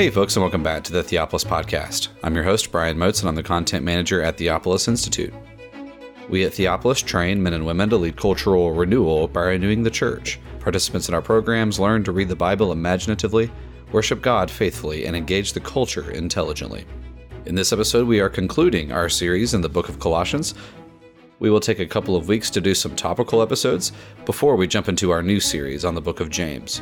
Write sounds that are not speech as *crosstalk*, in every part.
Hey, folks, and welcome back to the Theopolis Podcast. I'm your host, Brian Moats, and I'm the content manager at Theopolis Institute. We at Theopolis train men and women to lead cultural renewal by renewing the church. Participants in our programs learn to read the Bible imaginatively, worship God faithfully, and engage the culture intelligently. In this episode, we are concluding our series in the book of Colossians. We will take a couple of weeks to do some topical episodes before we jump into our new series on the book of James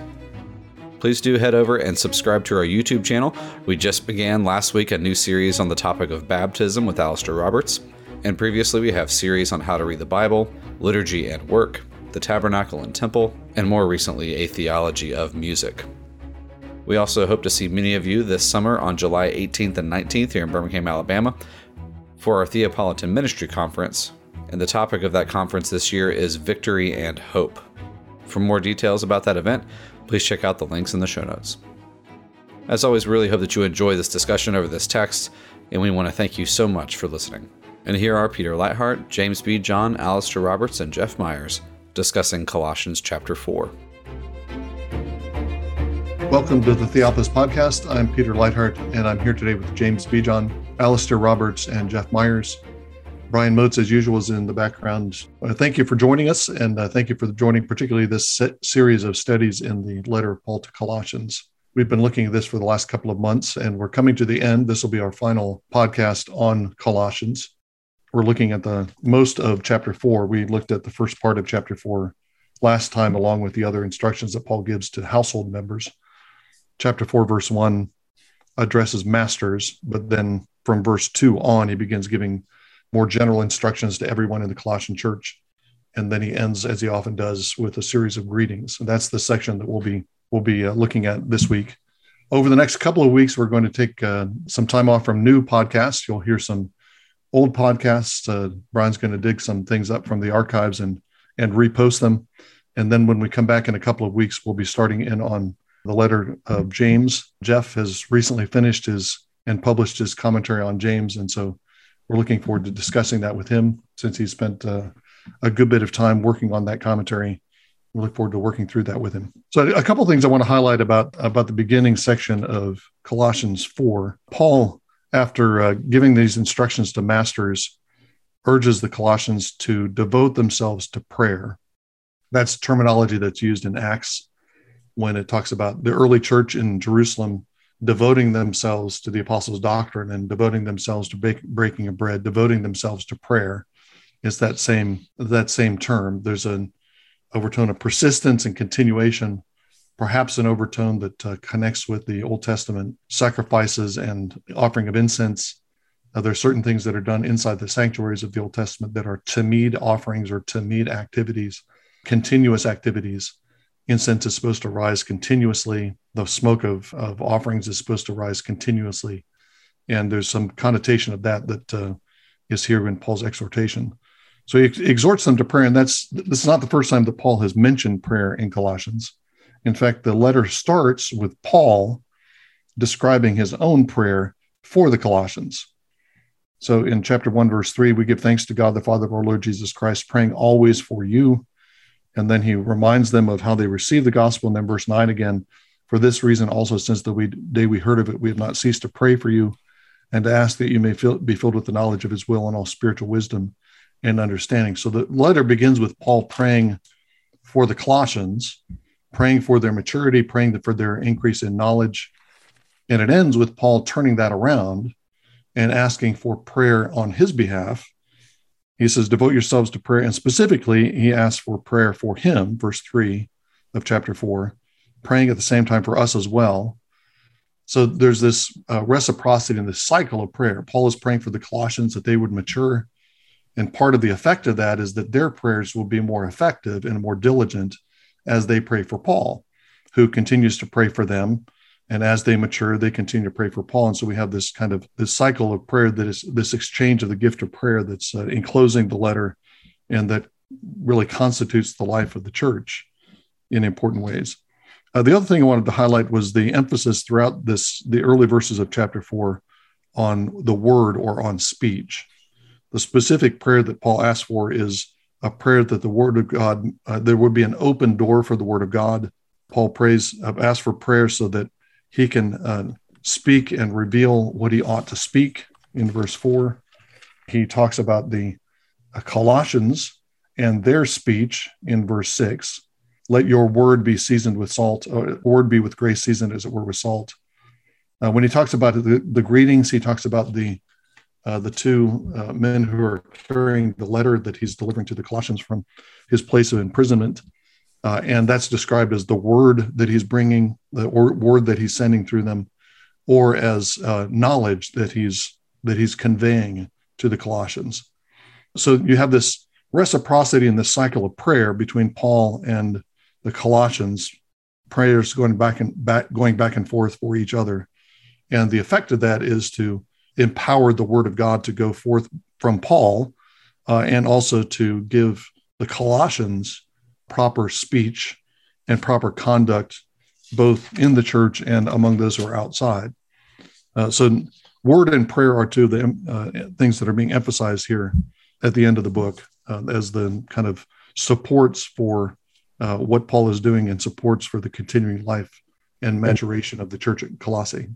please do head over and subscribe to our YouTube channel. We just began last week a new series on the topic of baptism with Alistair Roberts, and previously we have series on how to read the Bible, liturgy and work, the tabernacle and temple, and more recently a theology of music. We also hope to see many of you this summer on July 18th and 19th here in Birmingham, Alabama, for our Theopolitan Ministry Conference. And the topic of that conference this year is Victory and Hope. For more details about that event, please check out the links in the show notes. As always, we really hope that you enjoy this discussion over this text, and we want to thank you so much for listening. And here are Peter Leithart, James Bejon, Alistair Roberts, and Jeff Meyers discussing Colossians chapter 4. Welcome to the Theopolis Podcast. I'm Peter Leithart, and I'm here today with James Bejon, Alistair Roberts, and Jeff Meyers. Brian Moats, as usual, is in the background. Uh, thank you for joining us, and uh, thank you for joining particularly this series of studies in the letter of Paul to Colossians. We've been looking at this for the last couple of months, and we're coming to the end. This will be our final podcast on Colossians. We're looking at the most of chapter four. We looked at the first part of chapter four last time, along with the other instructions that Paul gives to household members. Chapter four, verse one addresses masters, but then from verse two on, he begins giving more general instructions to everyone in the Colossian church. And then he ends, as he often does, with a series of greetings. And that's the section that we'll be we'll be uh, looking at this week. Over the next couple of weeks, we're going to take uh, some time off from new podcasts. You'll hear some old podcasts. Uh, Brian's going to dig some things up from the archives and and repost them. And then when we come back in a couple of weeks, we'll be starting in on the letter of James. Jeff has recently finished his and published his commentary on James, and so we're looking forward to discussing that with him since he spent uh, a good bit of time working on that commentary. We look forward to working through that with him. So, a couple things I want to highlight about about the beginning section of Colossians four. Paul, after uh, giving these instructions to masters, urges the Colossians to devote themselves to prayer. That's terminology that's used in Acts when it talks about the early church in Jerusalem devoting themselves to the apostles' doctrine and devoting themselves to break, breaking of bread, devoting themselves to prayer, is that same that same term. There's an overtone of persistence and continuation, perhaps an overtone that uh, connects with the Old Testament sacrifices and offering of incense. There are certain things that are done inside the sanctuaries of the Old Testament that are tamid offerings or tamid activities, continuous activities incense is supposed to rise continuously. The smoke of, of offerings is supposed to rise continuously. And there's some connotation of that that uh, is here in Paul's exhortation. So he ex- exhorts them to prayer. And that's this is not the first time that Paul has mentioned prayer in Colossians. In fact, the letter starts with Paul describing his own prayer for the Colossians. So in chapter 1, verse 3, we give thanks to God, the Father of our Lord Jesus Christ, praying always for you and then he reminds them of how they received the gospel. And then verse 9 again, for this reason also, since the day we heard of it, we have not ceased to pray for you and to ask that you may feel, be filled with the knowledge of his will and all spiritual wisdom and understanding. So the letter begins with Paul praying for the Colossians, praying for their maturity, praying for their increase in knowledge. And it ends with Paul turning that around and asking for prayer on his behalf he says, devote yourselves to prayer. And specifically, he asks for prayer for him, verse 3 of chapter 4, praying at the same time for us as well. So there's this uh, reciprocity in this cycle of prayer. Paul is praying for the Colossians that they would mature. And part of the effect of that is that their prayers will be more effective and more diligent as they pray for Paul, who continues to pray for them and as they mature they continue to pray for paul. And so we have this kind of this cycle of prayer that is this exchange of the gift of prayer that's uh, enclosing the letter and that really constitutes the life of the church in important ways. Uh, the other thing i wanted to highlight was the emphasis throughout this the early verses of chapter 4 on the word or on speech. The specific prayer that paul asks for is a prayer that the word of god uh, there would be an open door for the word of god. Paul prays uh, asks for prayer so that he can uh, speak and reveal what he ought to speak in verse 4. He talks about the uh, Colossians and their speech in verse 6. Let your word be seasoned with salt, or word be with grace seasoned as it were with salt. Uh, when he talks about the, the greetings, he talks about the uh, the two uh, men who are carrying the letter that he's delivering to the Colossians from his place of imprisonment. Uh, and that's described as the word that he's bringing, the word that he's sending through them, or as uh, knowledge that he's that he's conveying to the Colossians. So you have this reciprocity in this cycle of prayer between Paul and the Colossians, prayers going back and back, going back and forth for each other, and the effect of that is to empower the Word of God to go forth from Paul, uh, and also to give the Colossians proper speech and proper conduct, both in the church and among those who are outside. Uh, so, word and prayer are two of the uh, things that are being emphasized here at the end of the book uh, as the kind of supports for uh, what Paul is doing and supports for the continuing life and maturation of the church at Colossae.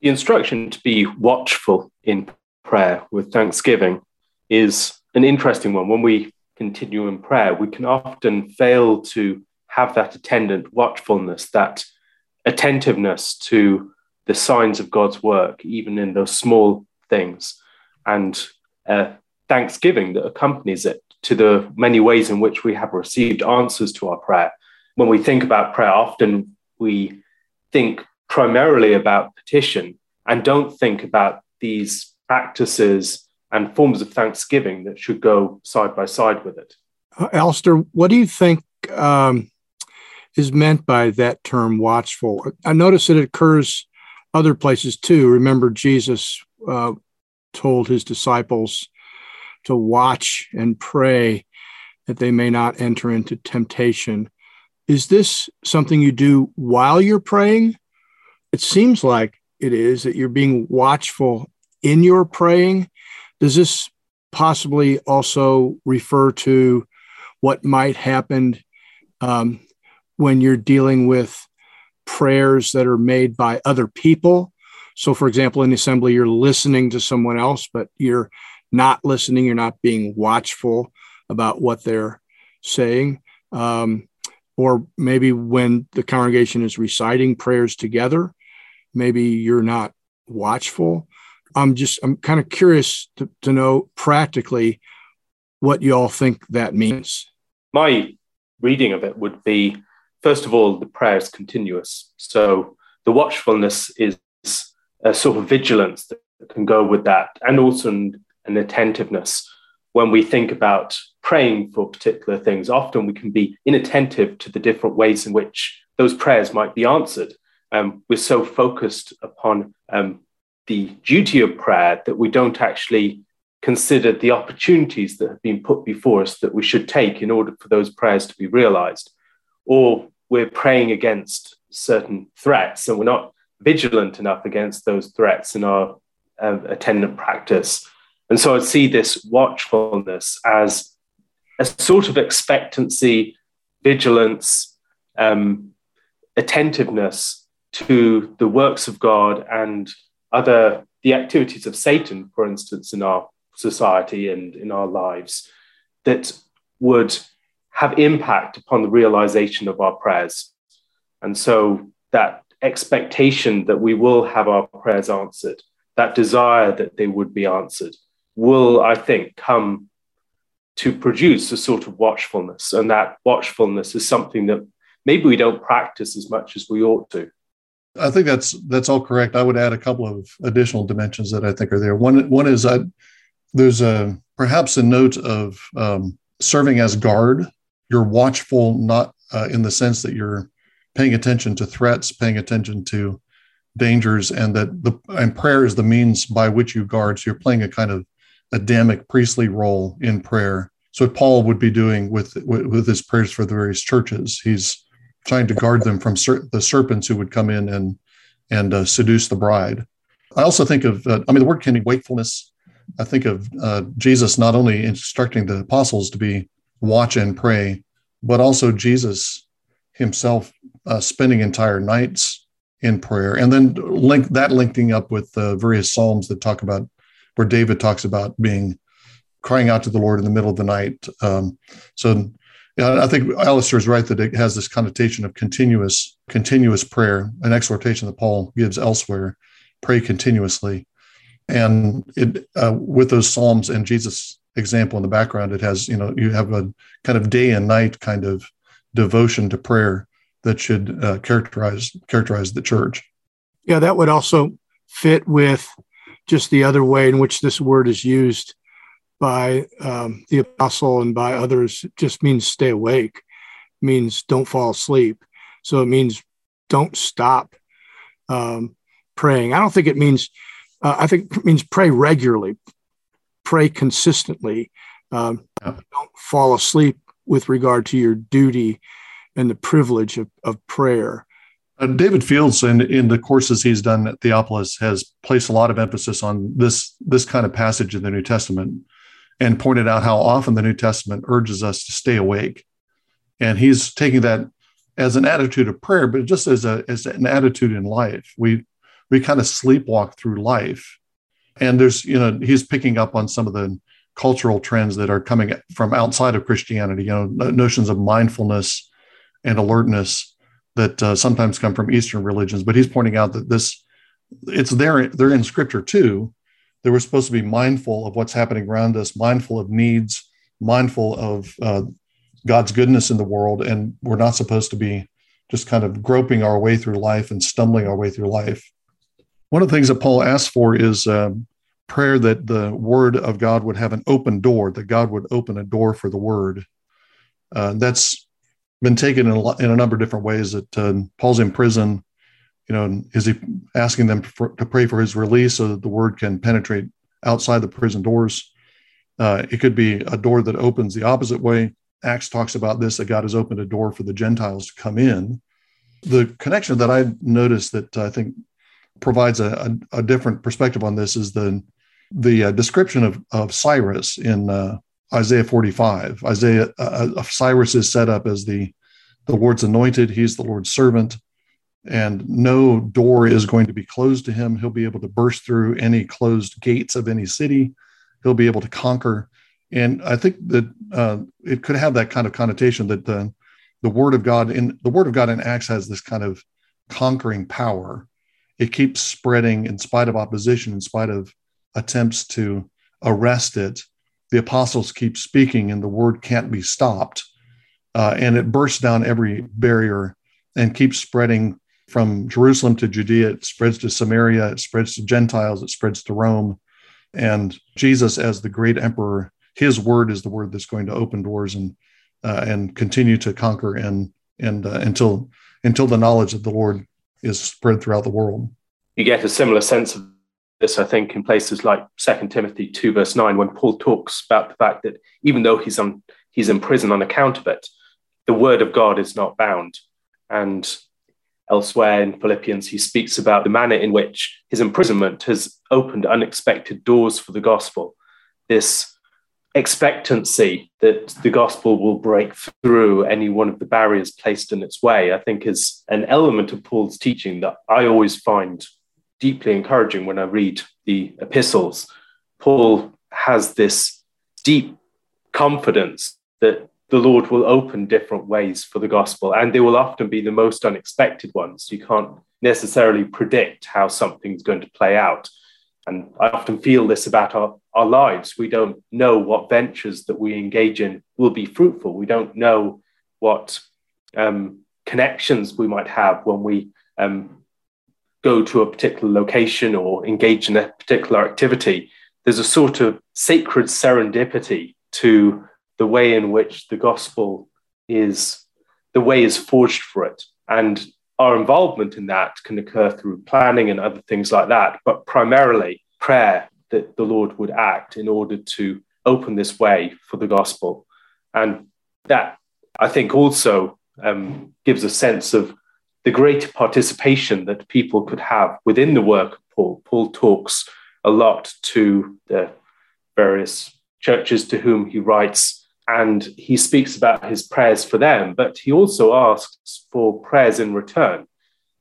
The instruction to be watchful in prayer with thanksgiving is an interesting one. When we continue in prayer, we can often fail to have that attendant watchfulness, that attentiveness to the signs of God's work, even in those small things, and uh, thanksgiving that accompanies it to the many ways in which we have received answers to our prayer. When we think about prayer, often we think primarily about petition and don't think about these practices and forms of thanksgiving that should go side by side with it. Uh, Alistair, what do you think um, is meant by that term watchful? I notice it occurs other places too. Remember, Jesus uh, told his disciples to watch and pray that they may not enter into temptation. Is this something you do while you're praying? it seems like it is that you're being watchful in your praying. Does this possibly also refer to what might happen um, when you're dealing with prayers that are made by other people? So, for example, in assembly, you're listening to someone else, but you're not listening, you're not being watchful about what they're saying. Um, or maybe when the congregation is reciting prayers together, maybe you're not watchful. I'm just, I'm kind of curious to, to know practically what you all think that means. My reading of it would be first of all, the prayer is continuous. So the watchfulness is a sort of vigilance that can go with that, and also an, an attentiveness. When we think about praying for particular things, often we can be inattentive to the different ways in which those prayers might be answered um, we're so focused upon um, the duty of prayer that we don't actually consider the opportunities that have been put before us that we should take in order for those prayers to be realized. Or we're praying against certain threats and we're not vigilant enough against those threats in our uh, attendant practice. And so I see this watchfulness as a sort of expectancy, vigilance, um, attentiveness to the works of God and other the activities of Satan, for instance, in our society and in our lives, that would have impact upon the realization of our prayers. And so that expectation that we will have our prayers answered, that desire that they would be answered, will, I think, come to produce a sort of watchfulness. And that watchfulness is something that maybe we don't practice as much as we ought to. I think that's that's all correct. I would add a couple of additional dimensions that I think are there. One one is there's a perhaps a note of um, serving as guard. You're watchful, not uh, in the sense that you're paying attention to threats, paying attention to dangers, and that the and prayer is the means by which you guard. So you're playing a kind of Adamic priestly role in prayer. So what Paul would be doing with, with his prayers for the various churches, he's trying to guard them from ser- the serpents who would come in and and uh, seduce the bride. I also think of, uh, I mean, the word can be wakefulness. I think of uh, Jesus not only instructing the apostles to be watch and pray, but also Jesus himself uh, spending entire nights in prayer. And then link that linking up with the various Psalms that talk about where David talks about being crying out to the Lord in the middle of the night. Um, so yeah, I think Alistair is right that it has this connotation of continuous, continuous prayer, an exhortation that Paul gives elsewhere. Pray continuously, and it uh, with those psalms and Jesus' example in the background, it has you know you have a kind of day and night kind of devotion to prayer that should uh, characterize characterize the church. Yeah, that would also fit with just the other way in which this word is used by um, the apostle and by others. Just means stay awake, means don't fall asleep. So it means don't stop um, praying. I don't think it means. Uh, I think it means pray regularly, pray consistently. Um. Don't fall asleep with regard to your duty and the privilege of, of prayer. Uh, David Fields, in, in the courses he's done at Theopolis, has placed a lot of emphasis on this this kind of passage in the New Testament, and pointed out how often the New Testament urges us to stay awake. And he's taking that as an attitude of prayer, but just as a as an attitude in life. We we kind of sleepwalk through life, and there's you know he's picking up on some of the cultural trends that are coming from outside of Christianity. You know notions of mindfulness and alertness that uh, sometimes come from Eastern religions. But he's pointing out that this, it's there, they're in scripture too. That we're supposed to be mindful of what's happening around us, mindful of needs, mindful of uh, God's goodness in the world. And we're not supposed to be just kind of groping our way through life and stumbling our way through life. One of the things that Paul asks for is uh, prayer that the word of God would have an open door, that God would open a door for the word. Uh, that's been taken in a, in a number of different ways. That uh, Paul's in prison, you know, is he asking them for, to pray for his release so that the word can penetrate outside the prison doors? Uh, it could be a door that opens the opposite way. Acts talks about this that God has opened a door for the Gentiles to come in. The connection that I noticed that I think provides a, a, a different perspective on this is the the uh, description of, of Cyrus in uh, Isaiah 45. Isaiah uh, uh, Cyrus is set up as the the Lord's anointed. He's the Lord's servant, and no door is going to be closed to him. He'll be able to burst through any closed gates of any city. He'll be able to conquer. And I think that uh, it could have that kind of connotation that the the word of God in the word of God in Acts has this kind of conquering power. It keeps spreading in spite of opposition, in spite of attempts to arrest it the apostles keep speaking and the word can't be stopped. Uh, and it bursts down every barrier and keeps spreading from Jerusalem to Judea. It spreads to Samaria, it spreads to Gentiles, it spreads to Rome. And Jesus, as the great emperor, his word is the word that's going to open doors and uh, and continue to conquer and and uh, until until the knowledge of the Lord is spread throughout the world. You get a similar sense of this, I think, in places like Second Timothy 2, verse 9, when Paul talks about the fact that even though he's, on, he's in prison on account of it, the word of God is not bound. And elsewhere in Philippians, he speaks about the manner in which his imprisonment has opened unexpected doors for the gospel. This expectancy that the gospel will break through any one of the barriers placed in its way, I think, is an element of Paul's teaching that I always find deeply encouraging when I read the epistles. Paul has this deep confidence that the Lord will open different ways for the gospel, and they will often be the most unexpected ones. You can't necessarily predict how something's going to play out. And I often feel this about our, our lives. We don't know what ventures that we engage in will be fruitful. We don't know what um, connections we might have when we um, go to a particular location or engage in a particular activity, there's a sort of sacred serendipity to the way in which the gospel is, the way is forged for it. And our involvement in that can occur through planning and other things like that, but primarily prayer that the Lord would act in order to open this way for the gospel. And that, I think, also um, gives a sense of the great participation that people could have within the work of Paul. Paul talks a lot to the various churches to whom he writes, and he speaks about his prayers for them, but he also asks for prayers in return.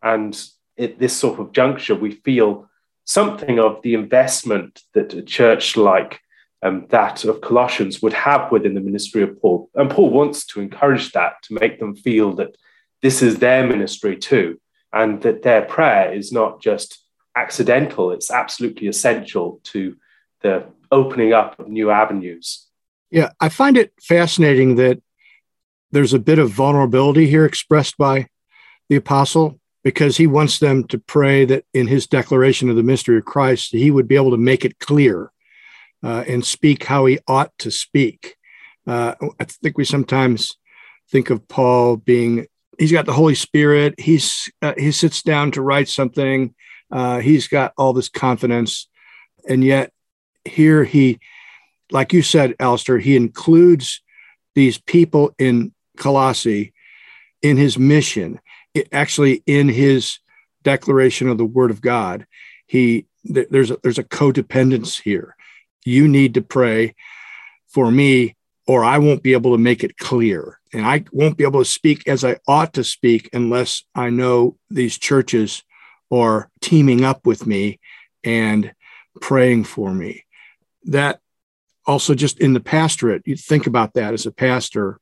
And at this sort of juncture, we feel something of the investment that a church like um, that of Colossians would have within the ministry of Paul. And Paul wants to encourage that, to make them feel that this is their ministry too, and that their prayer is not just accidental, it's absolutely essential to the opening up of new avenues. Yeah, I find it fascinating that there's a bit of vulnerability here expressed by the apostle because he wants them to pray that in his declaration of the mystery of Christ, he would be able to make it clear uh, and speak how he ought to speak. Uh, I think we sometimes think of Paul being, he's got the Holy Spirit, he's, uh, he sits down to write something, uh, he's got all this confidence. And yet, here he, like you said, Alistair, he includes these people in Colossae in his mission, it, actually in his declaration of the Word of God. He there's a, there's a codependence here. You need to pray for me, or I won't be able to make it clear, and I won't be able to speak as I ought to speak unless I know these churches are teaming up with me and praying for me. That also just in the pastorate, you think about that as a pastor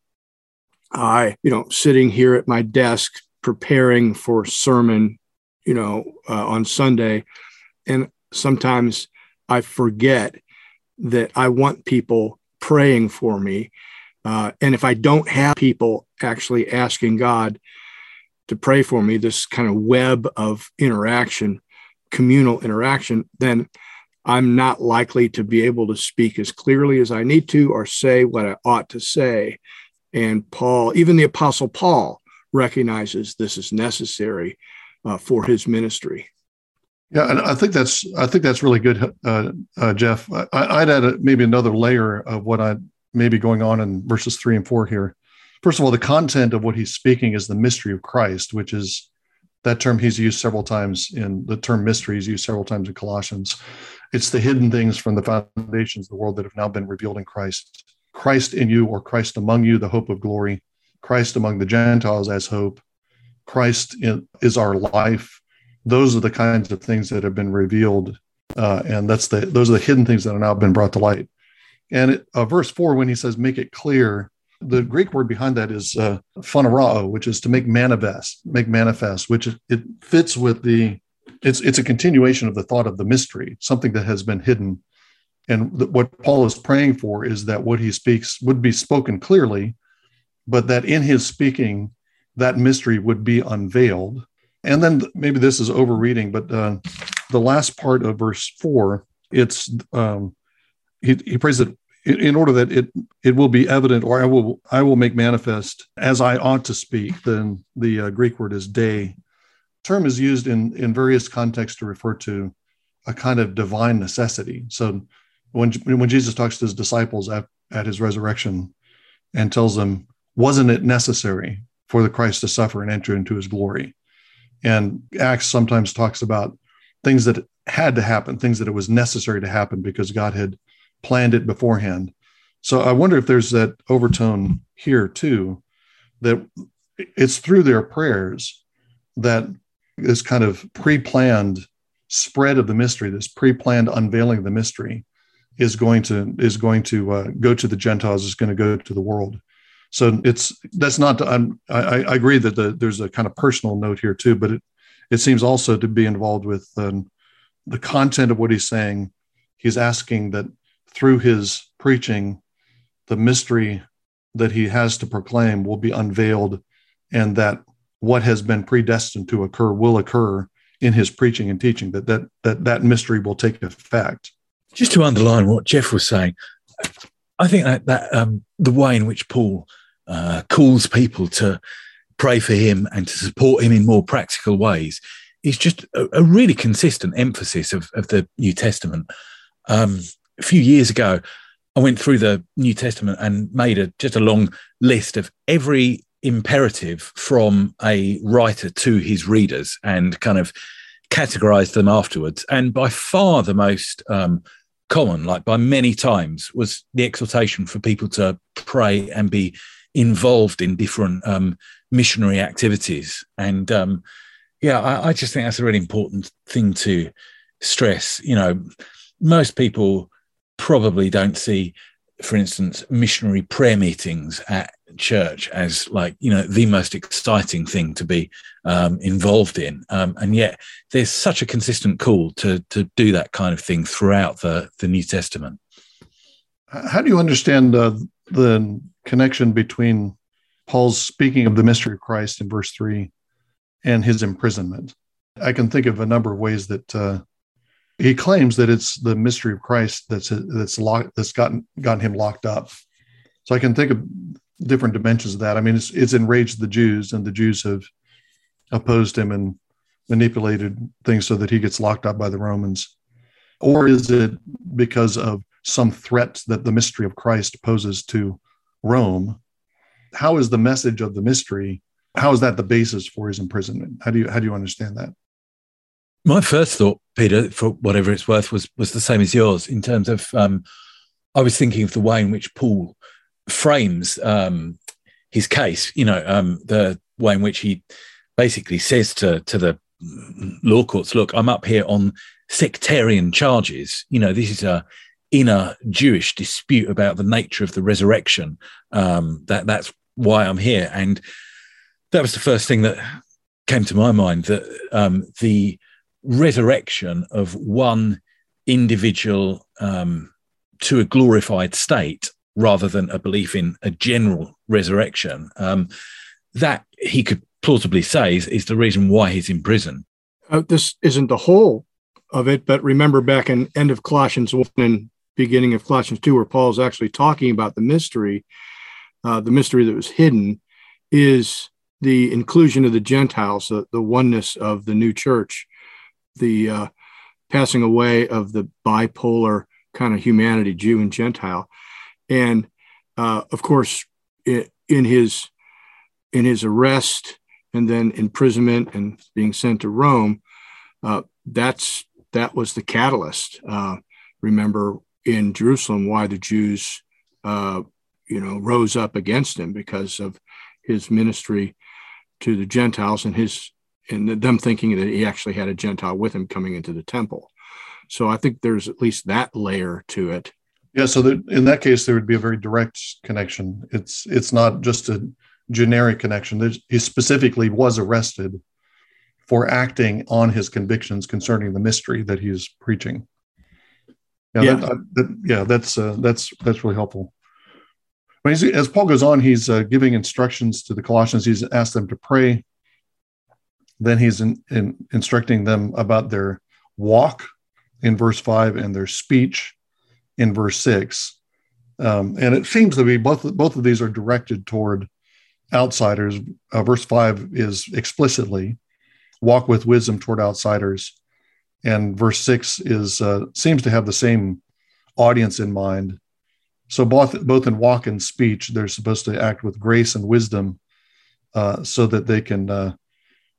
I, you know, sitting here at my desk preparing for sermon, you know, uh, on Sunday, and sometimes I forget that I want people praying for me. Uh, and if I don't have people actually asking God to pray for me, this kind of web of interaction, communal interaction, then I'm not likely to be able to speak as clearly as I need to or say what I ought to say. And Paul, even the Apostle Paul, recognizes this is necessary uh, for his ministry. Yeah, and I think that's I think that's really good, uh, uh, Jeff. I, would add a, maybe another layer of what I may be going on in verses three and four here. First of all, the content of what he's speaking is the mystery of Christ, which is that term he's used several times in the term mystery is used several times in Colossians. It's the hidden things from the foundations of the world that have now been revealed in Christ. Christ in you or Christ among you, the hope of glory, Christ among the Gentiles as hope, Christ in, is our life. Those are the kinds of things that have been revealed, uh, and that's the those are the hidden things that have now been brought to light. And it, uh, verse four, when he says "make it clear," the Greek word behind that is uh, phaneroo, which is to make manifest, make manifest, which it fits with the it's it's a continuation of the thought of the mystery, something that has been hidden and th- what Paul is praying for is that what he speaks would be spoken clearly, but that in his speaking, that mystery would be unveiled. And then maybe this is overreading, but uh, the last part of verse four, it's um, he, he prays that in order that it it will be evident, or I will I will make manifest as I ought to speak. Then the uh, Greek word is dei. Term is used in in various contexts to refer to a kind of divine necessity. So when when Jesus talks to his disciples at, at his resurrection and tells them, wasn't it necessary for the Christ to suffer and enter into his glory? And Acts sometimes talks about things that had to happen, things that it was necessary to happen because God had planned it beforehand. So I wonder if there's that overtone here too, that it's through their prayers that this kind of pre-planned spread of the mystery, this pre-planned unveiling of the mystery is going to is going to uh, go to the Gentiles, is going to go to the world. So it's that's not. I'm, I, I agree that the, there's a kind of personal note here too, but it it seems also to be involved with um, the content of what he's saying. He's asking that through his preaching, the mystery that he has to proclaim will be unveiled, and that what has been predestined to occur will occur in his preaching and teaching. That that that that mystery will take effect just to underline what Jeff was saying, I think that, that um, the way in which Paul uh, calls people to pray for him and to support him in more practical ways is just a, a really consistent emphasis of, of the New Testament. Um, a few years ago, I went through the New Testament and made a, just a long list of every imperative from a writer to his readers and kind of categorized them afterwards. And by far the most um, common, like by many times, was the exhortation for people to pray and be involved in different um, missionary activities. And um, Yeah, I, I just think that's a really important thing to stress. You know, most people probably don't see, for instance, missionary prayer meetings at church as like you know the most exciting thing to be um, involved in, um, and yet there's such a consistent call to to do that kind of thing throughout the the New Testament. How do you understand uh, the connection between Paul's speaking of the mystery of Christ in verse three and his imprisonment? I can think of a number of ways that uh, he claims that it's the mystery of Christ that's that's locked that's gotten gotten him locked up. So I can think of different dimensions of that. I mean, it's it's enraged the Jews, and the Jews have opposed him and manipulated things so that he gets locked up by the Romans. Or is it because of some threat that the mystery of Christ poses to Rome? How is the message of the mystery? How is that the basis for his imprisonment? How do you how do you understand that? My first thought, Peter, for whatever it's worth, was was the same as yours in terms of um, I was thinking of the way in which Paul frames um, his case. You know, um, the way in which he basically says to to the law courts, "Look, I'm up here on sectarian charges. You know, this is a inner Jewish dispute about the nature of the resurrection. Um, that that's why I'm here." And that was the first thing that came to my mind that um, the resurrection of one individual um, to a glorified state rather than a belief in a general resurrection, um, that he could plausibly say is, is, the reason why he's in prison. Uh, this isn't the whole of it, but remember back in end of Colossians 1 and beginning of Colossians 2, where Paul's actually talking about the mystery, uh, the mystery that was hidden is the inclusion of the Gentiles, the, the oneness of the new church the uh, passing away of the bipolar kind of humanity, Jew and Gentile, and uh, of course, in his in his arrest and then imprisonment and being sent to Rome, uh, that's that was the catalyst. Uh, remember in Jerusalem why the Jews, uh, you know, rose up against him because of his ministry to the Gentiles and his and them thinking that he actually had a Gentile with him coming into the temple. So I think there's at least that layer to it. Yeah. So that in that case, there would be a very direct connection. It's it's not just a generic connection. There's, he specifically was arrested for acting on his convictions concerning the mystery that he's preaching. Yeah, yeah, that, that, yeah that's uh, that's that's really helpful. As Paul goes on, he's uh, giving instructions to the Colossians. He's asked them to pray then he's in, in instructing them about their walk in verse 5 and their speech in verse 6 um, and it seems to be both both of these are directed toward outsiders. Uh, verse 5 is explicitly walk with wisdom toward outsiders. And verse 6 is uh, seems to have the same audience in mind. So both both in walk and speech they're supposed to act with grace and wisdom uh, so that they can uh,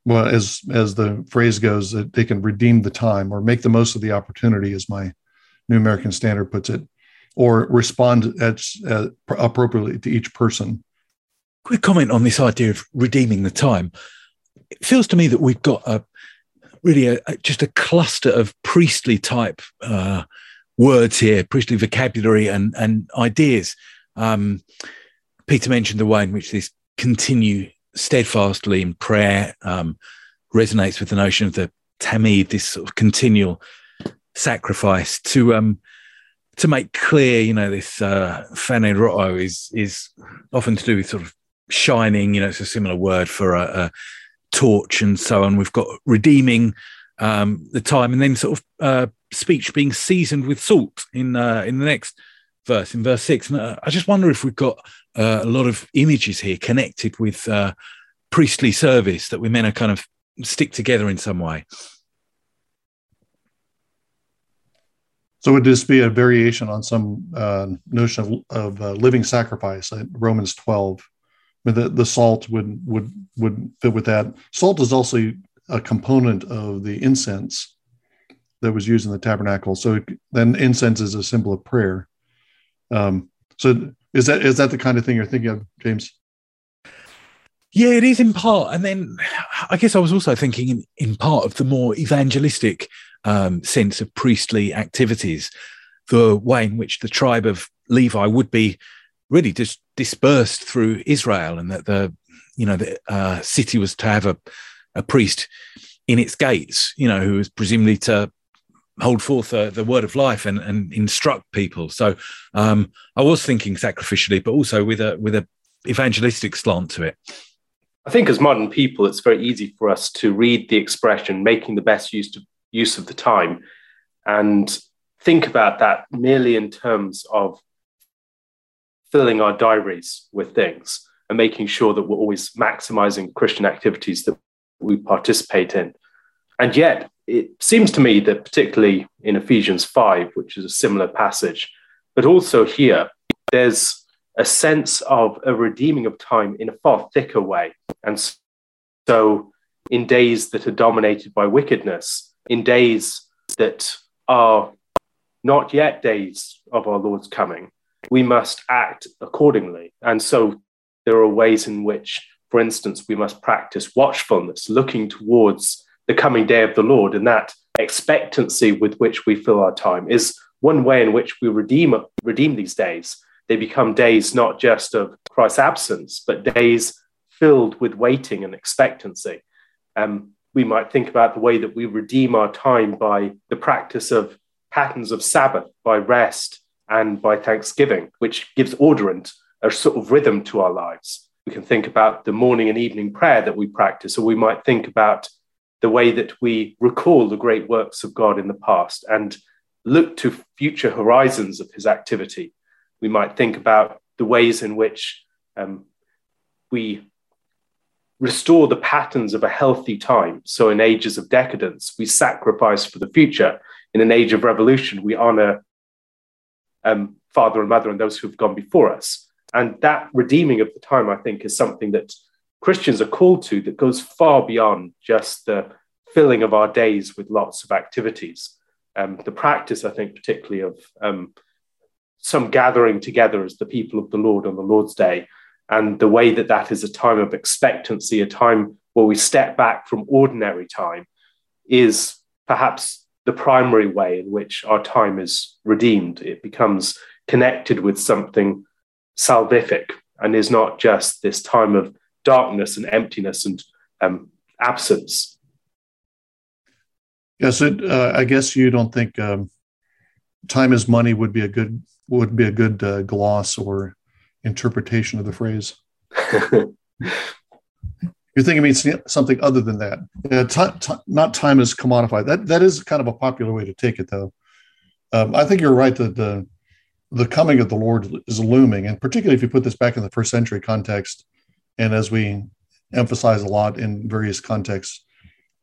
well as as the phrase goes that they can redeem the time or make the most of the opportunity as my new american standard puts it or respond appropriately to each person. Quick comment on this idea of redeeming the time. It feels to me that we've got a really a, just a cluster of priestly type uh, words here priestly vocabulary and and ideas. Um, peter mentioned the way in which this continue steadfastly in prayer um, resonates with the notion of the tamid, this sort of continual sacrifice to um, to make clear, you know, this uh, phaneroo is is often to do with sort of shining. You know, it's a similar word for a, a torch and so on. We've got redeeming um, the time, and then sort of uh, speech being seasoned with salt in uh, in the next verse, in verse six. And uh, I just wonder if we've got uh, a lot of images here connected with uh, priestly service that meant to kind of stick together in some way. So would this be a variation on some uh, notion of, of uh, living sacrifice, Romans 12? I the, the salt would would would fit with that. Salt is also a component of the incense that was used in the tabernacle. So then incense is a symbol of prayer. Um, so is that is that the kind of thing you're thinking of, James? Yeah, it is in part. And then I guess I was also thinking in, in part of the more evangelistic um, sense of priestly activities, the way in which the tribe of Levi would be really just dispersed through Israel, and that the you know the uh, city was to have a, a priest in its gates, you know, who was presumably to hold forth uh, the word of life and, and instruct people. So um, I was thinking sacrificially, but also with a with a evangelistic slant to it. I think as modern people, it's very easy for us to read the expression making the best use of, use of the time and think about that merely in terms of filling our diaries with things and making sure that we're always maximizing Christian activities that we participate in. And yet, it seems to me that, particularly in Ephesians 5, which is a similar passage, but also here, there's a sense of a redeeming of time in a far thicker way. And so, in days that are dominated by wickedness, in days that are not yet days of our Lord's coming, we must act accordingly. And so, there are ways in which, for instance, we must practice watchfulness, looking towards the coming day of the Lord. And that expectancy with which we fill our time is one way in which we redeem, redeem these days they become days not just of Christ's absence, but days filled with waiting and expectancy. Um, we might think about the way that we redeem our time by the practice of patterns of Sabbath, by rest, and by thanksgiving, which gives order and a sort of rhythm to our lives. We can think about the morning and evening prayer that we practice, or we might think about the way that we recall the great works of God in the past and look to future horizons of his activity we might think about the ways in which um, we restore the patterns of a healthy time. So, in ages of decadence, we sacrifice for the future. In an age of revolution, we honor um, father and mother and those who have gone before us. And that redeeming of the time, I think, is something that Christians are called to that goes far beyond just the filling of our days with lots of activities. Um, the practice, I think, particularly of um, some gathering together as the people of the Lord on the Lord's Day. And the way that that is a time of expectancy, a time where we step back from ordinary time, is perhaps the primary way in which our time is redeemed. It becomes connected with something salvific and is not just this time of darkness and emptiness and um, absence. Yes, it, uh, I guess you don't think um, time is money would be a good would be a good uh, gloss or interpretation of the phrase? *laughs* you think it means something other than that? Yeah, t- t- not time is commodified. That that is kind of a popular way to take it, though. Um, I think you're right that the the coming of the Lord is looming, and particularly if you put this back in the first century context, and as we emphasize a lot in various contexts,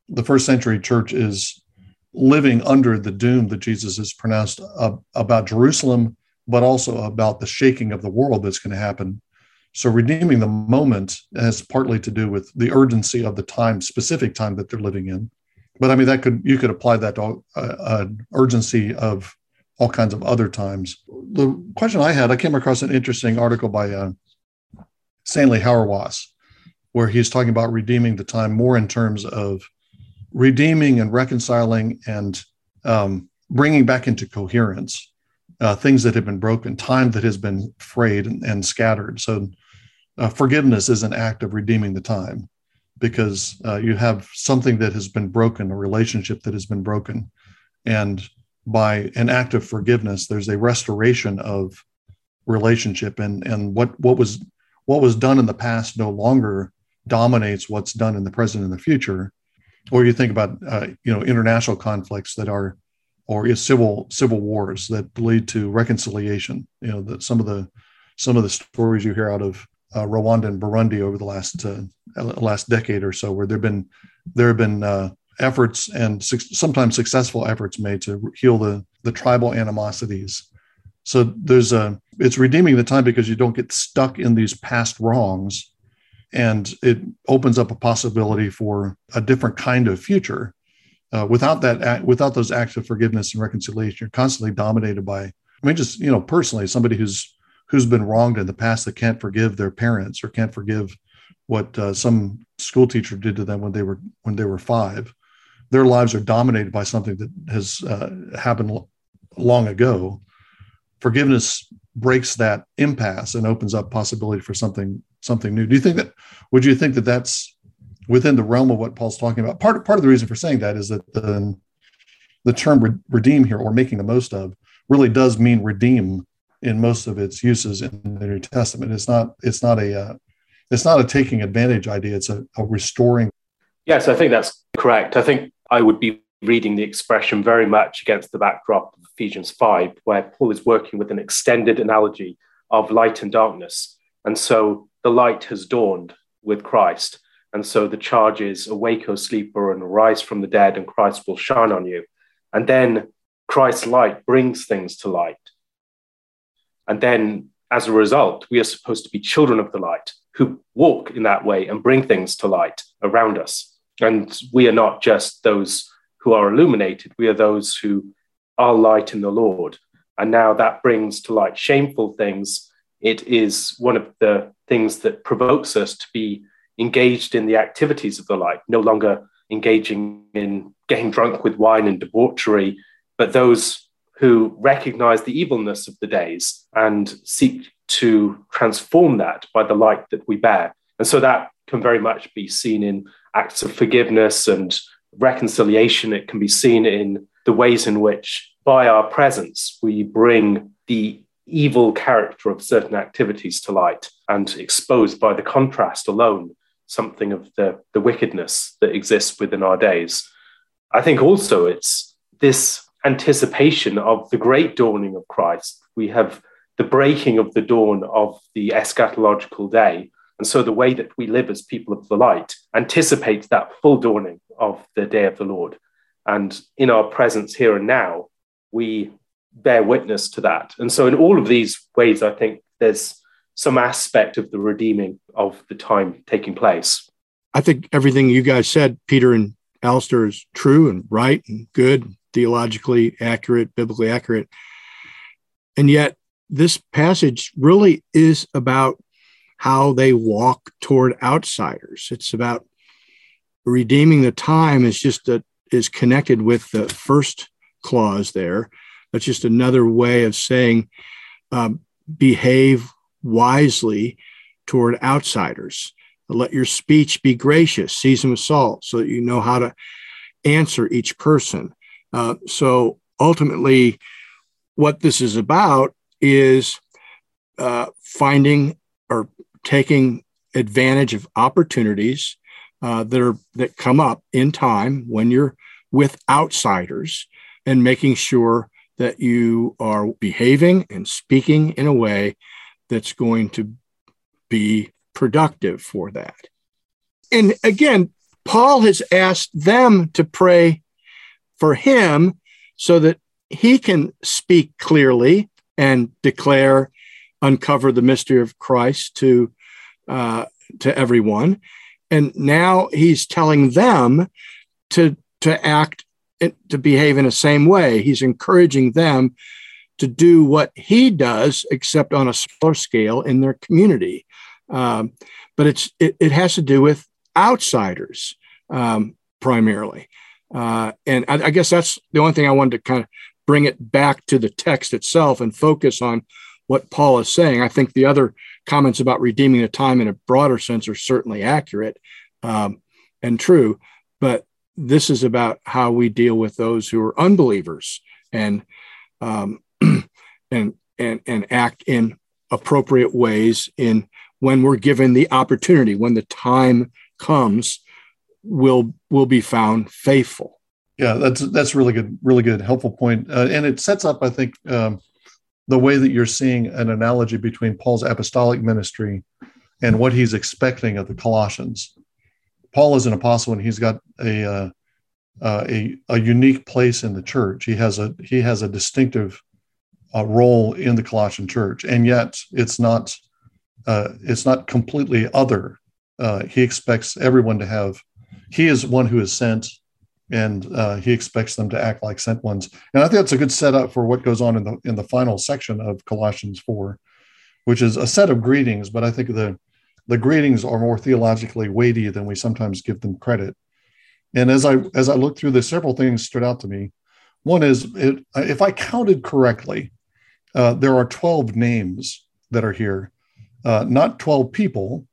the first century church is living under the doom that Jesus has pronounced about Jerusalem but also about the shaking of the world that's going to happen. So redeeming the moment has partly to do with the urgency of the time, specific time that they're living in. But I mean, that could you could apply that to uh, uh, urgency of all kinds of other times. The question I had, I came across an interesting article by uh, Stanley Hauerwas, where he's talking about redeeming the time more in terms of redeeming and reconciling and um, bringing back into coherence uh, things that have been broken, time that has been frayed and, and scattered. So, uh, forgiveness is an act of redeeming the time because uh, you have something that has been broken, a relationship that has been broken. And by an act of forgiveness, there's a restoration of relationship and, and what, what was what was done in the past no longer dominates what's done in the present and the future. Or you think about uh, you know international conflicts that are or civil civil wars that lead to reconciliation. You know that some of the some of the stories you hear out of uh, Rwanda and Burundi over the last uh, last decade or so, where there've been there have been uh, efforts and su- sometimes successful efforts made to heal the the tribal animosities. So there's a it's redeeming the time because you don't get stuck in these past wrongs, and it opens up a possibility for a different kind of future uh, without that without those acts of forgiveness and reconciliation you're constantly dominated by i mean just you know personally somebody who's who's been wronged in the past that can't forgive their parents or can't forgive what uh, some school teacher did to them when they were when they were five. Their lives are dominated by something that has uh, happened long ago. Forgiveness breaks that impasse and opens up possibility for something something new. Do you think that? Would you think that that's within the realm of what Paul's talking about? Part part of the reason for saying that is that the the term redeem here or making the most of really does mean redeem in most of its uses in the New Testament. It's not it's not a uh, it's not a taking advantage idea. It's a, a restoring. Yes, I think that's correct. I think I would be reading the expression very much against the backdrop Ephesians 5, where Paul is working with an extended analogy of light and darkness. And so the light has dawned with Christ. And so the charge is awake, O sleeper, and arise from the dead, and Christ will shine on you. And then Christ's light brings things to light. And then as a result, we are supposed to be children of the light who walk in that way and bring things to light around us. And we are not just those who are illuminated, we are those who are light in the Lord. And now that brings to light shameful things. It is one of the things that provokes us to be engaged in the activities of the light, no longer engaging in getting drunk with wine and debauchery, but those who recognize the evilness of the days and seek to transform that by the light that we bear. And so that can very much be seen in acts of forgiveness and reconciliation. It can be seen in the ways in which, by our presence, we bring the evil character of certain activities to light and expose by the contrast alone something of the, the wickedness that exists within our days. I think also it's this anticipation of the great dawning of Christ. We have the breaking of the dawn of the eschatological day. And so the way that we live as people of the light anticipates that full dawning of the day of the Lord. And in our presence here and now, we bear witness to that. And so, in all of these ways, I think there's some aspect of the redeeming of the time taking place. I think everything you guys said, Peter and Alastair, is true and right and good, theologically accurate, biblically accurate. And yet, this passage really is about how they walk toward outsiders. It's about redeeming the time is just that is connected with the first clause there. That's just another way of saying um, behave wisely toward outsiders. Let your speech be gracious, season with salt, so that you know how to answer each person. Uh, so ultimately, what this is about is uh, finding or taking advantage of opportunities uh, that are that come up in time when you're with outsiders and making sure that you are behaving and speaking in a way that's going to be productive for that. And again, Paul has asked them to pray for him so that he can speak clearly and declare, uncover the mystery of Christ to uh, to everyone. And now he's telling them to to act to behave in the same way. He's encouraging them to do what he does, except on a smaller scale in their community. Um, but it's it, it, has to do with outsiders um, primarily. Uh, and I, I, guess that's the only thing I wanted to kind of bring it back to the text itself and focus on what Paul is saying. I think the other comments about redeeming the time in a broader sense are certainly accurate um, and true, but this is about how we deal with those who are unbelievers and um, *clears throat* and and and act in appropriate ways in when we're given the opportunity when the time comes will will be found faithful yeah that's that's really good really good helpful point. Uh, and it sets up i think um, the way that you're seeing an analogy between paul's apostolic ministry and what he's expecting of the colossians paul is an apostle and he's got a uh, uh, a, a unique place in the church he has a he has a distinctive uh, role in the Colossian church, and yet it's not uh, it's not completely other. Uh, he expects everyone to have. He is one who is sent, and uh, he expects them to act like sent ones. And I think that's a good setup for what goes on in the in the final section of Colossians four, which is a set of greetings. But I think the the greetings are more theologically weighty than we sometimes give them credit. And as I as I looked through this, several things stood out to me. One is it, if I counted correctly, uh, there are 12 names that are here, uh, not 12 people,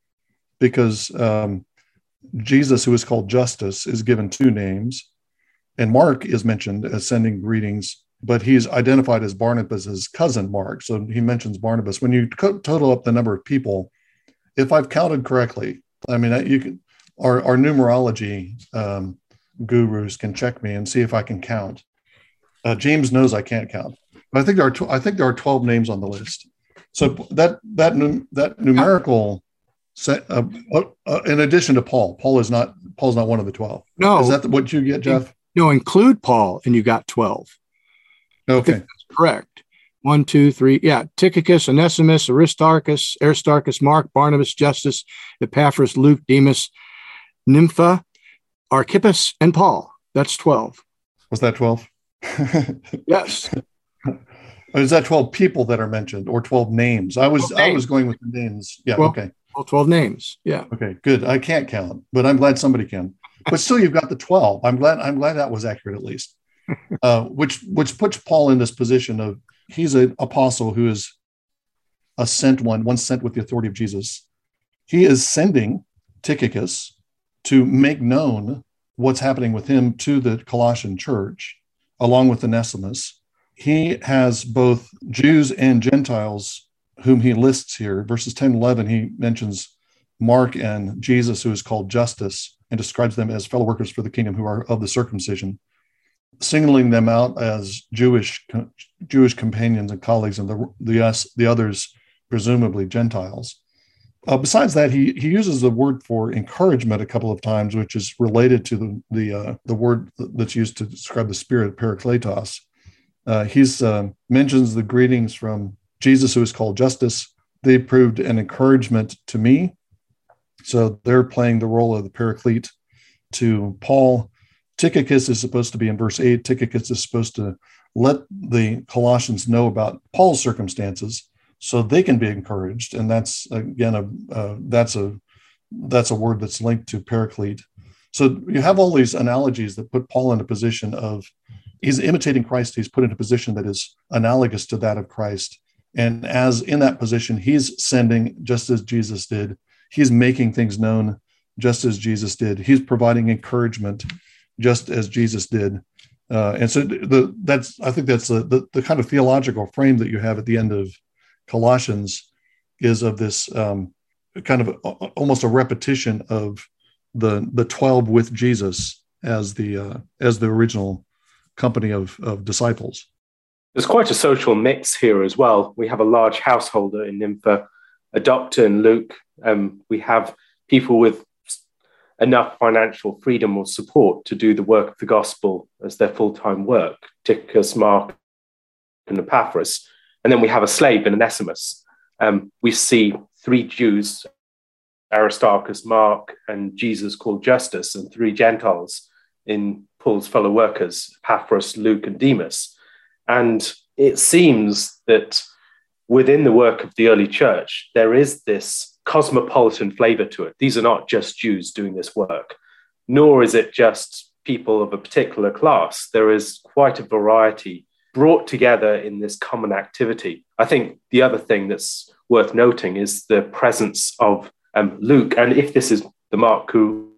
because um, Jesus, who is called Justus, is given two names, and Mark is mentioned as sending greetings, but he's identified as Barnabas's cousin Mark. So he mentions Barnabas. When you total up the number of people, if I've counted correctly, I mean, you can our, our numerology um, gurus can check me and see if I can count. Uh, James knows I can't count, but I think there are tw- I think there are twelve names on the list. So that that that numerical set, uh, uh, uh, in addition to Paul, Paul is not Paul's not one of the twelve. No, is that what you get, Jeff? No, include Paul, and you got twelve. Okay, That's correct. One, two, three. Yeah, Tychicus, Onesimus, Aristarchus, Aristarchus, Mark, Barnabas, Justus, Epaphras, Luke, Demas, Nympha, Archippus, and Paul. That's 12. Was that 12? *laughs* yes. Is that 12 people that are mentioned or 12 names? I was I was going with the names. Yeah, well, okay. Well, 12 names. Yeah. Okay, good. I can't count, but I'm glad somebody can. But still you've got the 12. I'm glad I'm glad that was accurate at least. *laughs* Uh, which which puts Paul in this position of he's an apostle who is a sent one, one sent with the authority of Jesus. He is sending Tychicus to make known what's happening with him to the Colossian church, along with the Onesimus. He has both Jews and Gentiles whom he lists here. Verses 10 11, he mentions Mark and Jesus, who is called Justus, and describes them as fellow workers for the kingdom who are of the circumcision, singling them out as Jewish Jewish companions and colleagues, and the the, us, the others presumably Gentiles. Uh, besides that, he he uses the word for encouragement a couple of times, which is related to the the uh, the word that's used to describe the spirit, parakletos. Uh, he's uh, mentions the greetings from Jesus, who is called Justus. They proved an encouragement to me, so they're playing the role of the paraclete to Paul. Tychicus is supposed to be in verse eight. Tychicus is supposed to let the Colossians know about Paul's circumstances so they can be encouraged and that's again a uh, that's a that's a word that's linked to paraclete so you have all these analogies that put paul in a position of he's imitating christ he's put in a position that is analogous to that of christ and as in that position he's sending just as jesus did he's making things known just as jesus did he's providing encouragement just as jesus did uh, and so the, that's i think that's the, the, the kind of theological frame that you have at the end of Colossians is of this um, kind of a, almost a repetition of the the twelve with Jesus as the uh, as the original company of, of disciples. There's quite a social mix here as well. We have a large householder in Nympha, a doctor in Luke. Um, we have people with enough financial freedom or support to do the work of the gospel as their full time work. Tychicus, Mark, and Epaphras. And then we have a slave in Onesimus. Um, we see three Jews, Aristarchus, Mark, and Jesus called Justus, and three Gentiles in Paul's fellow workers, Epaphras, Luke, and Demas. And it seems that within the work of the early church, there is this cosmopolitan flavor to it. These are not just Jews doing this work, nor is it just people of a particular class. There is quite a variety brought together in this common activity. I think the other thing that's worth noting is the presence of um, Luke. And if this is the Mark who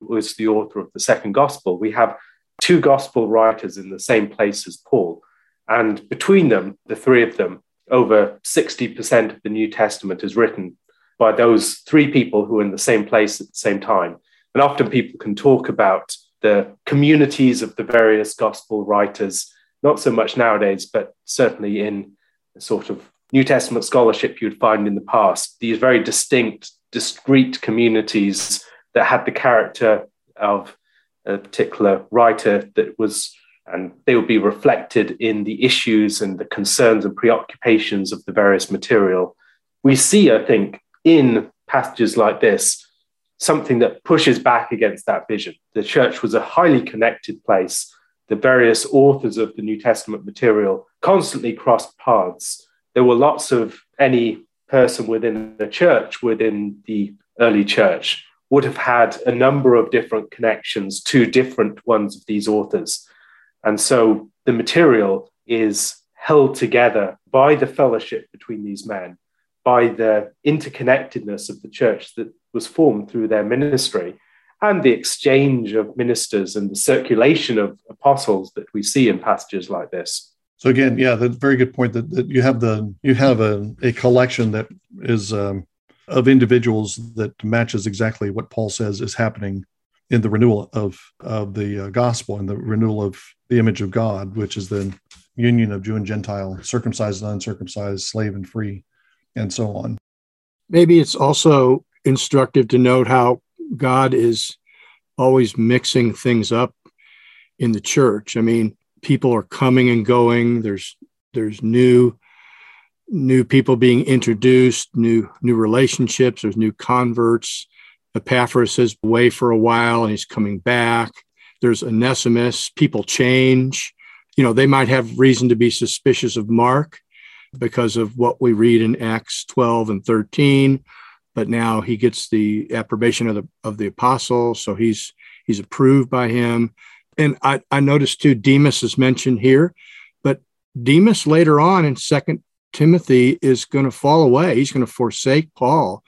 was the author of the second gospel, we have two gospel writers in the same place as Paul. And between them, the three of them, over 60% of the New Testament is written by those three people who are in the same place at the same time. And often people can talk about the communities of the various gospel writers not so much nowadays, but certainly in sort of New Testament scholarship you'd find in the past, these very distinct, discrete communities that had the character of a particular writer that was, and they will be reflected in the issues and the concerns and preoccupations of the various material. We see, I think, in passages like this, something that pushes back against that vision. The church was a highly connected place the various authors of the New Testament material constantly crossed paths. There were lots of any person within the church, within the early church, would have had a number of different connections to different ones of these authors. And so the material is held together by the fellowship between these men, by the interconnectedness of the church that was formed through their ministry, and the exchange of ministers and the circulation of apostles that we see in passages like this. So again, yeah, that's a very good point. That, that you have the you have a, a collection that is um, of individuals that matches exactly what Paul says is happening in the renewal of of the uh, gospel and the renewal of the image of God, which is the union of Jew and Gentile, circumcised and uncircumcised, slave and free, and so on. Maybe it's also instructive to note how God is always mixing things up in the church. I mean, people are coming and going. There's there's new new people being introduced, new new relationships, there's new converts. Epaphras is away for a while and he's coming back. There's Onesimus, people change. You know, they might have reason to be suspicious of Mark because of what we read in Acts 12 and 13, but now he gets the approbation of the of the apostle, so he's he's approved by him. And I, I noticed too, Demas is mentioned here, but Demas later on in Second Timothy is going to fall away. He's going to forsake Paul.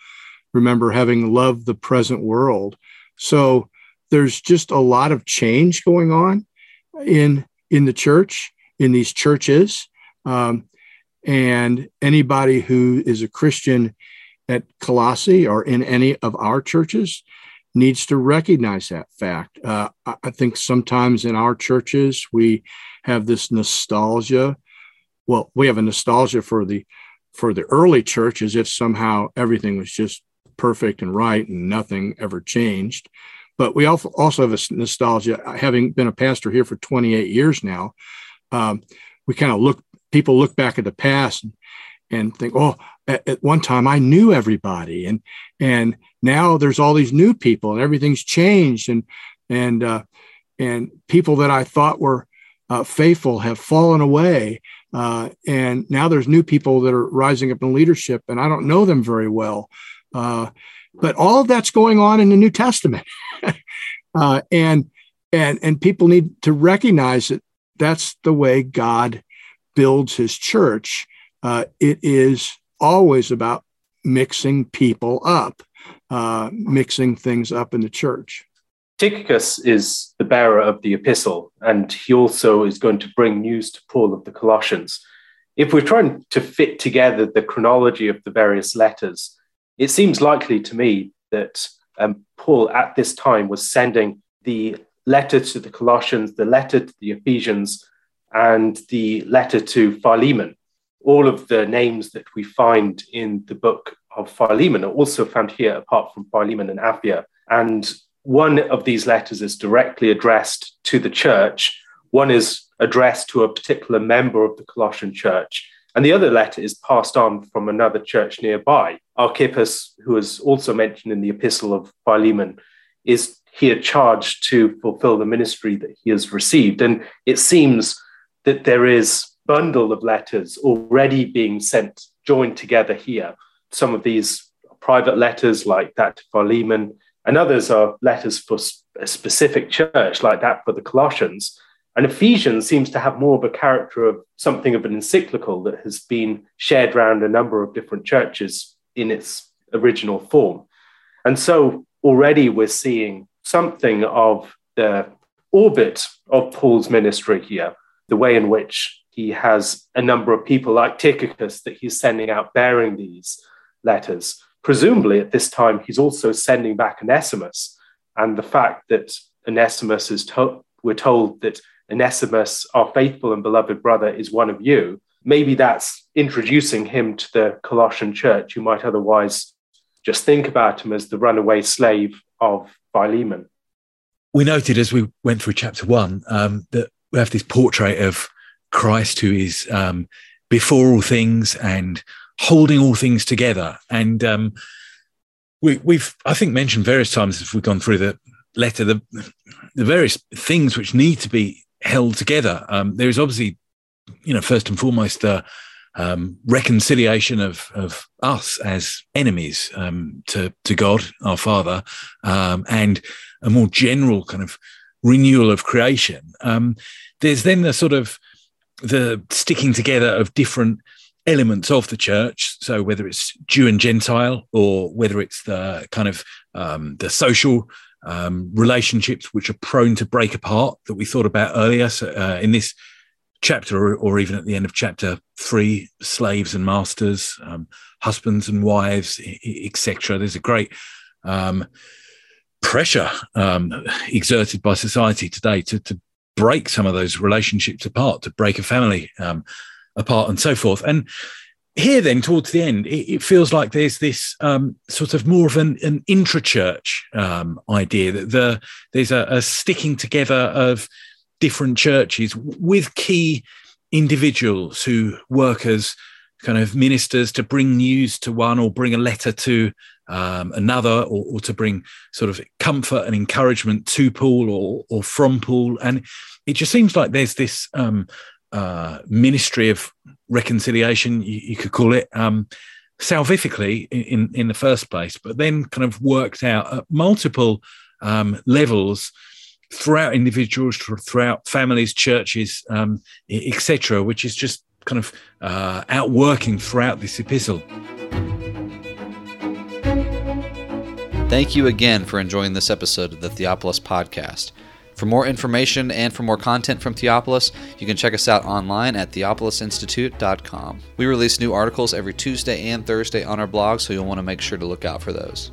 Remember, having loved the present world. So there's just a lot of change going on in in the church, in these churches. Um, and anybody who is a Christian at Colossae or in any of our churches needs to recognize that fact. Uh, I think sometimes in our churches, we have this nostalgia well, we have a nostalgia for the for the early church as if somehow everything was just perfect and right and nothing ever changed. But we also have a nostalgia, having been a pastor here for 28 years now. Um, we kind of look, people look back at the past and, think, oh, at, at, one time I knew everybody, and and now there's all these new people, and everything's changed, and and uh, and people that I thought were uh, faithful have fallen away, uh, and now there's new people that are rising up in leadership, and I don't know them very well. Uh, but all of that's going on in the New Testament, *laughs* uh, and and and people need to recognize that that's the way God builds His church. Uh, it is always about mixing people up, uh, mixing things up in the church. Tychicus is the bearer of the epistle, and he also is going to bring news to Paul of the Colossians. If we're trying to fit together the chronology of the various letters, it seems likely to me that um, Paul at this time was sending the letter to the Colossians, the letter to the Ephesians, and the letter to Philemon. All of the names that we find in the book of Philemon are also found here, apart from Philemon and Apphia. And one of these letters is directly addressed to the church, one is addressed to a particular member of the Colossian church, and the other letter is passed on from another church nearby. Archippus, who is also mentioned in the epistle of Philemon, is here charged to fulfill the ministry that he has received. And it seems that there is a bundle of letters already being sent joined together here. Some of these private letters like that to Philemon, and others are letters for a specific church, like that for the Colossians. And Ephesians seems to have more of a character of something of an encyclical that has been shared around a number of different churches in its original form. And so already we're seeing something of the orbit of Paul's ministry here, the way in which he has a number of people like Tychicus that he's sending out bearing these letters presumably at this time, he's also sending back Onesimus. And the fact that Onesimus is told, we're told that Onesimus, our faithful and beloved brother, is one of you. Maybe that's introducing him to the Colossian church, You might otherwise just think about him as the runaway slave of Philemon. We noted as we went through chapter one um, that we have this portrait of Christ who is um, before all things and holding all things together. And um, we, we've, I think, mentioned various times as we've gone through the letter the the various things which need to be held together. Um, there is obviously, you know, first and foremost, uh, um, reconciliation of of us as enemies um, to to God our Father, um, and a more general kind of renewal of creation. Um, there's then the sort of the sticking together of different elements of the church. So whether it's Jew and Gentile, or whether it's the kind of um, the social um, relationships which are prone to break apart that we thought about earlier so, uh, in this chapter, or, even at the end of chapter three, slaves and masters, um, husbands and wives, etc. There's a great um, pressure um, exerted by society today to, to break some of those relationships apart, to break a family um, apart, and so forth. And here, then, towards the end, it, it feels like there's this um, sort of more of an, an intra-church um, idea that the, there's a, a, sticking together of different churches with key individuals who work as kind of ministers to bring news to one or bring a letter to um, another or, or, to bring sort of comfort and encouragement to Paul or, or from Paul. And it just seems like there's this um, uh, ministry of reconciliation, you, you could call it, um, salvifically in, in the first place, but then kind of worked out at multiple um, levels throughout individuals, throughout families, churches, um, etc., which is just kind of uh, outworking throughout this epistle. Thank you again for enjoying this episode of the Theopolis Podcast. For more information and for more content from Theopolis, you can check us out online at theopolisinstitute.com. We release new articles every Tuesday and Thursday on our blog, so you'll want to make sure to look out for those.